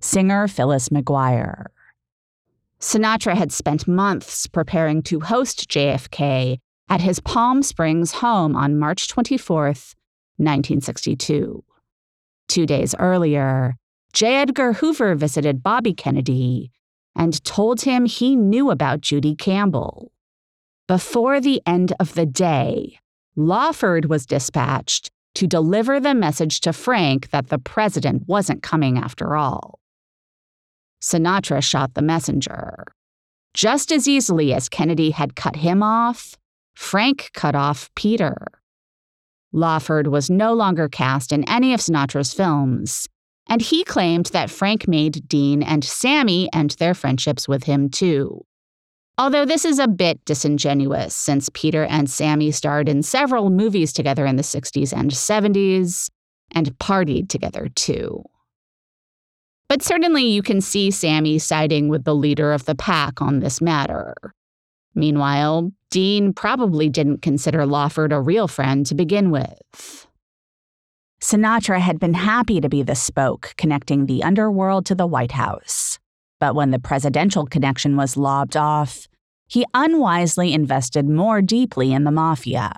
singer Phyllis McGuire. Sinatra had spent months preparing to host JFK at his Palm Springs home on March 24, 1962. Two days earlier, J. Edgar Hoover visited Bobby Kennedy and told him he knew about Judy Campbell. Before the end of the day, Lawford was dispatched to deliver the message to Frank that the president wasn't coming after all. Sinatra shot the messenger. Just as easily as Kennedy had cut him off, Frank cut off Peter. Lawford was no longer cast in any of Sinatra's films, and he claimed that Frank made Dean and Sammy end their friendships with him too. Although this is a bit disingenuous, since Peter and Sammy starred in several movies together in the 60s and 70s, and partied together too. But certainly you can see Sammy siding with the leader of the pack on this matter. Meanwhile, Dean probably didn't consider Lawford a real friend to begin with. Sinatra had been happy to be the spoke connecting the underworld to the White House. But when the presidential connection was lobbed off, he unwisely invested more deeply in the mafia.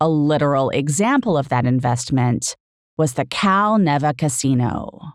A literal example of that investment was the Cal Neva Casino.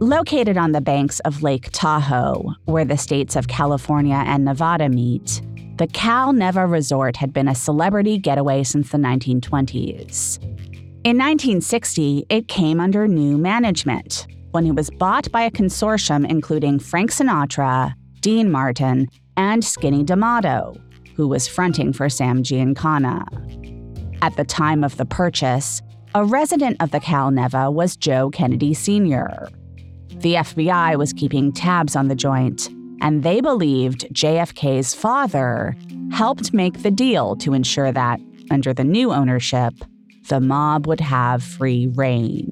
Located on the banks of Lake Tahoe, where the states of California and Nevada meet, the Cal Neva Resort had been a celebrity getaway since the 1920s. In 1960, it came under new management when it was bought by a consortium including Frank Sinatra, Dean Martin, and Skinny D'Amato, who was fronting for Sam Giancana. At the time of the purchase, a resident of the Cal Neva was Joe Kennedy Sr. The FBI was keeping tabs on the joint, and they believed JFK's father helped make the deal to ensure that, under the new ownership, the mob would have free rein.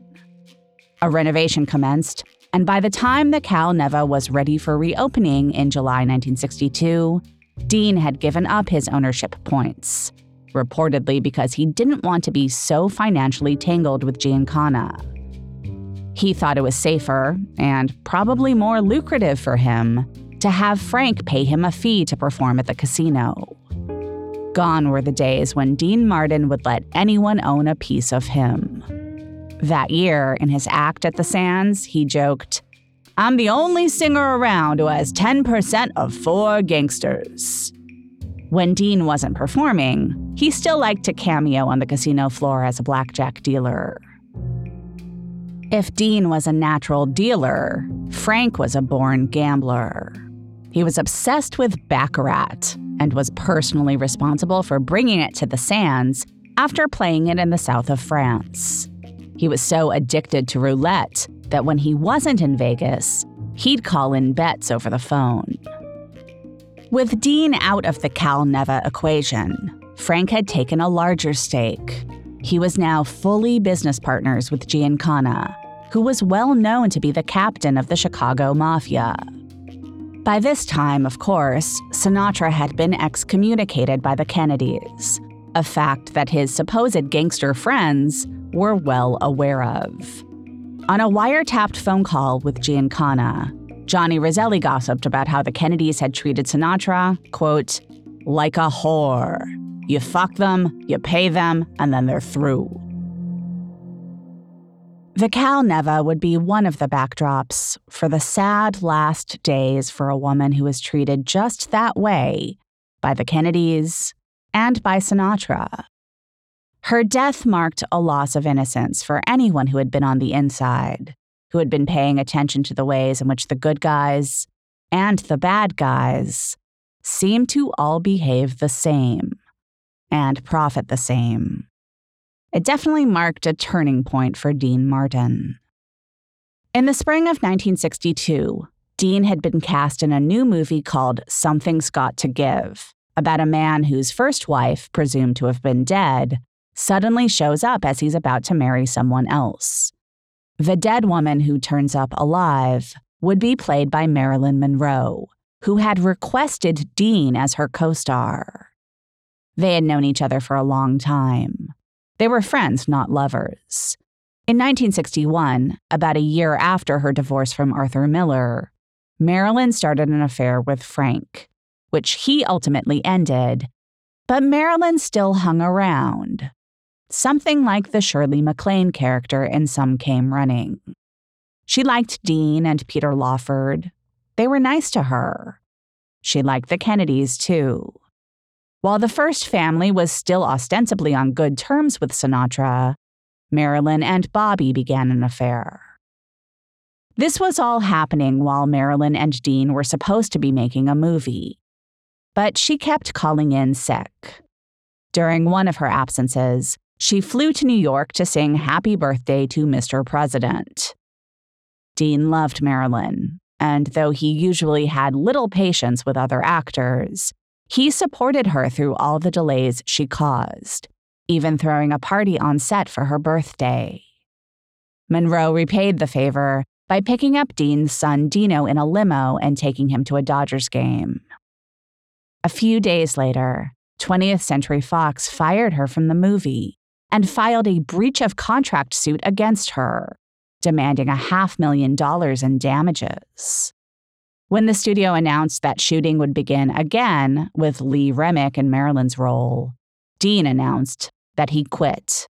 A renovation commenced, and by the time the Cal Neva was ready for reopening in July 1962, Dean had given up his ownership points, reportedly because he didn't want to be so financially tangled with Giancana. He thought it was safer, and probably more lucrative for him, to have Frank pay him a fee to perform at the casino. Gone were the days when Dean Martin would let anyone own a piece of him. That year, in his act at the Sands, he joked, I'm the only singer around who has 10% of four gangsters. When Dean wasn't performing, he still liked to cameo on the casino floor as a blackjack dealer. If Dean was a natural dealer, Frank was a born gambler. He was obsessed with Baccarat and was personally responsible for bringing it to the Sands after playing it in the south of France. He was so addicted to roulette that when he wasn't in Vegas, he'd call in bets over the phone. With Dean out of the Cal Neva equation, Frank had taken a larger stake. He was now fully business partners with Giancana, who was well known to be the captain of the Chicago Mafia. By this time, of course, Sinatra had been excommunicated by the Kennedys, a fact that his supposed gangster friends were well aware of. On a wiretapped phone call with Giancana, Johnny Roselli gossiped about how the Kennedys had treated Sinatra, quote, like a whore. You fuck them, you pay them, and then they're through. The Cal Neva would be one of the backdrops for the sad last days for a woman who was treated just that way by the Kennedys and by Sinatra. Her death marked a loss of innocence for anyone who had been on the inside who had been paying attention to the ways in which the good guys and the bad guys seemed to all behave the same and profit the same. It definitely marked a turning point for Dean Martin. In the spring of 1962, Dean had been cast in a new movie called Something's Got to Give, about a man whose first wife, presumed to have been dead, suddenly shows up as he's about to marry someone else. The dead woman who turns up alive would be played by Marilyn Monroe, who had requested Dean as her co star. They had known each other for a long time. They were friends, not lovers. In 1961, about a year after her divorce from Arthur Miller, Marilyn started an affair with Frank, which he ultimately ended, but Marilyn still hung around, something like the Shirley MacLaine character in Some Came Running. She liked Dean and Peter Lawford. They were nice to her. She liked the Kennedys, too. While the first family was still ostensibly on good terms with Sinatra, Marilyn and Bobby began an affair. This was all happening while Marilyn and Dean were supposed to be making a movie. But she kept calling in sick. During one of her absences, she flew to New York to sing Happy Birthday to Mr. President. Dean loved Marilyn, and though he usually had little patience with other actors, he supported her through all the delays she caused, even throwing a party on set for her birthday. Monroe repaid the favor by picking up Dean's son Dino in a limo and taking him to a Dodgers game. A few days later, 20th Century Fox fired her from the movie and filed a breach of contract suit against her, demanding a half million dollars in damages. When the studio announced that shooting would begin again with Lee Remick in Marilyn's role, Dean announced that he quit.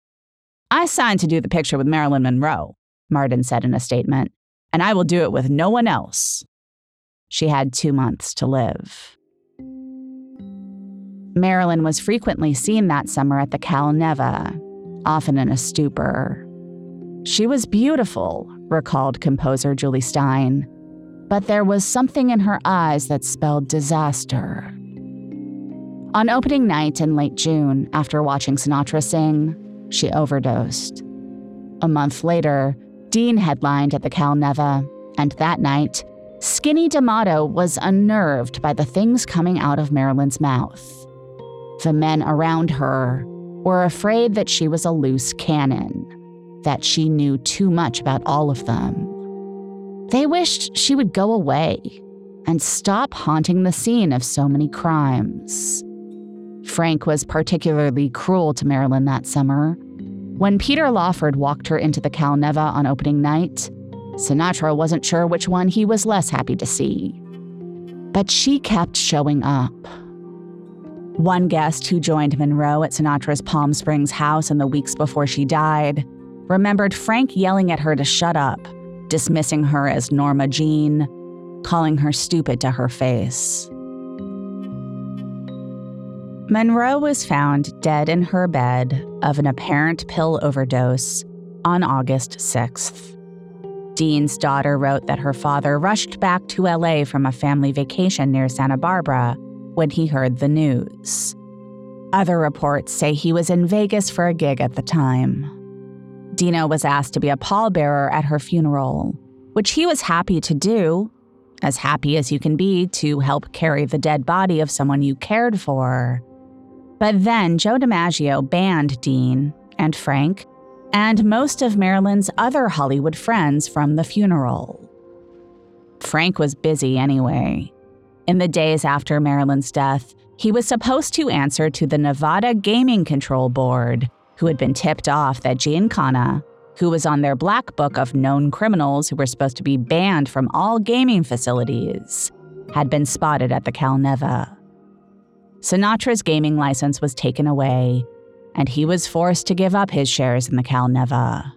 I signed to do the picture with Marilyn Monroe, Martin said in a statement, and I will do it with no one else. She had two months to live. Marilyn was frequently seen that summer at the Cal Neva, often in a stupor. She was beautiful, recalled composer Jule Styne, but there was something in her eyes that spelled disaster. On opening night in late June, after watching Sinatra sing, she overdosed. A month later, Dean headlined at the Cal Neva, and that night, Skinny D'Amato was unnerved by the things coming out of Marilyn's mouth. The men around her were afraid that she was a loose cannon, that she knew too much about all of them. They wished she would go away and stop haunting the scene of so many crimes. Frank was particularly cruel to Marilyn that summer. When Peter Lawford walked her into the Cal Neva on opening night, Sinatra wasn't sure which one he was less happy to see. But she kept showing up. One guest who joined Monroe at Sinatra's Palm Springs house in the weeks before she died remembered Frank yelling at her to shut up, dismissing her as Norma Jean, calling her stupid to her face. Monroe was found dead in her bed of an apparent pill overdose on August 6th. Dean's daughter wrote that her father rushed back to LA from a family vacation near Santa Barbara when he heard the news. Other reports say he was in Vegas for a gig at the time. Dino was asked to be a pallbearer at her funeral, which he was happy to do, as happy as you can be to help carry the dead body of someone you cared for. But then Joe DiMaggio banned Dean and Frank and most of Marilyn's other Hollywood friends from the funeral. Frank was busy anyway. In the days after Marilyn's death, he was supposed to answer to the Nevada Gaming Control Board, who had been tipped off that Giancana, who was on their black book of known criminals who were supposed to be banned from all gaming facilities, had been spotted at the Cal Neva. Sinatra's gaming license was taken away, and he was forced to give up his shares in the Cal Neva.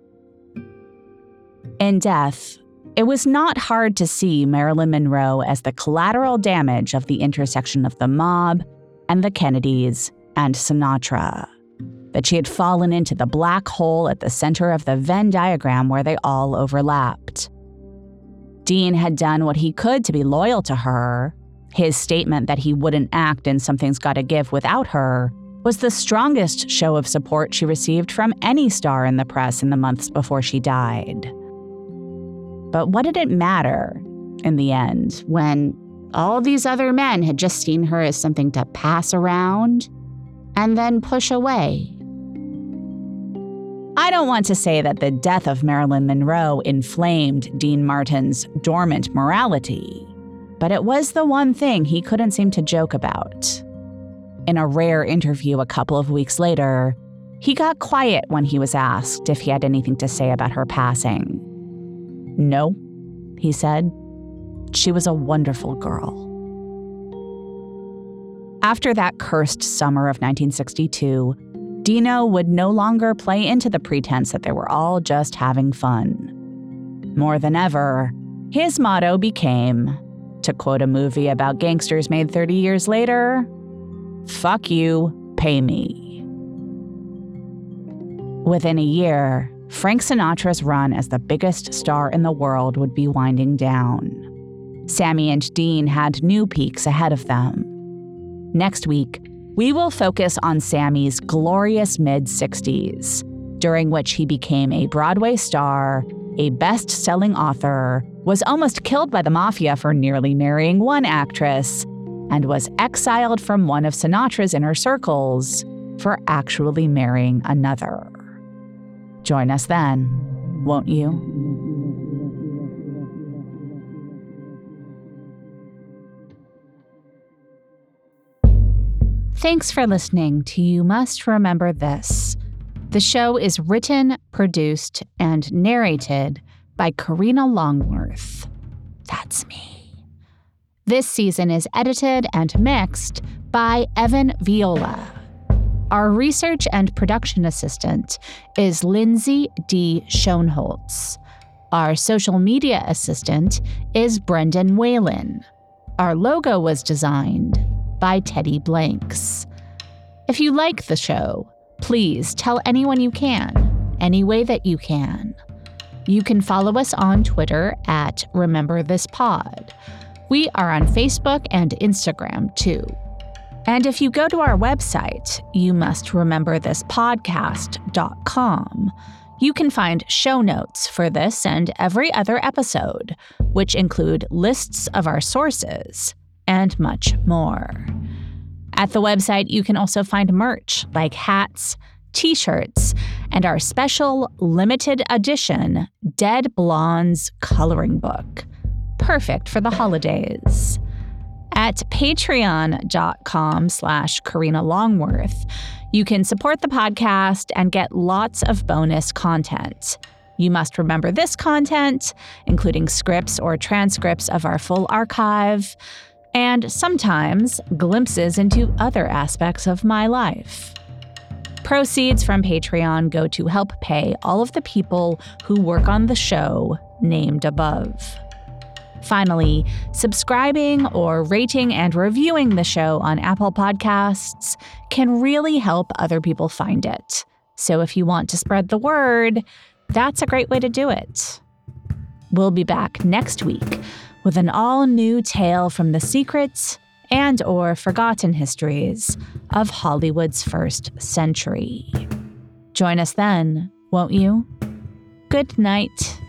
In death, it was not hard to see Marilyn Monroe as the collateral damage of the intersection of the mob and the Kennedys and Sinatra. That she had fallen into the black hole at the center of the Venn diagram where they all overlapped. Dean had done what he could to be loyal to her. His statement that he wouldn't act in Something's Gotta Give without her was the strongest show of support she received from any star in the press in the months before she died. But what did it matter in the end when all these other men had just seen her as something to pass around and then push away? I don't want to say that the death of Marilyn Monroe inflamed Dean Martin's dormant morality, but it was the one thing he couldn't seem to joke about. In a rare interview a couple of weeks later, he got quiet when he was asked if he had anything to say about her passing. No, he said. She was a wonderful girl. After that cursed summer of 1962, Dino would no longer play into the pretense that they were all just having fun. More than ever, his motto became to quote a movie about gangsters made 30 years later Fuck you, pay me. Within a year, Frank Sinatra's run as the biggest star in the world would be winding down. Sammy and Dean had new peaks ahead of them. Next week, we will focus on Sammy's glorious mid 60s, during which he became a Broadway star, a best selling author, was almost killed by the mafia for nearly marrying one actress, and was exiled from one of Sinatra's inner circles for actually marrying another. Join us then, won't you? Thanks for listening to You Must Remember This. The show is written, produced, and narrated by Karina Longworth. That's me. This season is edited and mixed by Evan Viola. Our research and production assistant is Lindsay D. Schoenholtz. Our social media assistant is Brendan Whalen. Our logo was designed by Teddy Blanks. If you like the show, please tell anyone you can, any way that you can. You can follow us on Twitter at Remember This Pod. We are on Facebook and Instagram too. And if you go to our website, you must remember this podcast.com. You can find show notes for this and every other episode, which include lists of our sources and much more. At the website, you can also find merch like hats, t shirts, and our special limited edition Dead Blondes coloring book perfect for the holidays. At patreon.com slash Karina Longworth, you can support the podcast and get lots of bonus content. You must remember this content, including scripts or transcripts of our full archive, and sometimes glimpses into other aspects of my life. Proceeds from Patreon go to help pay all of the people who work on the show named above. Finally, subscribing or rating and reviewing the show on Apple Podcasts can really help other people find it. So if you want to spread the word, that's a great way to do it. We'll be back next week with an all-new tale from the secrets and or forgotten histories of Hollywood's first century. Join us then, won't you? Good night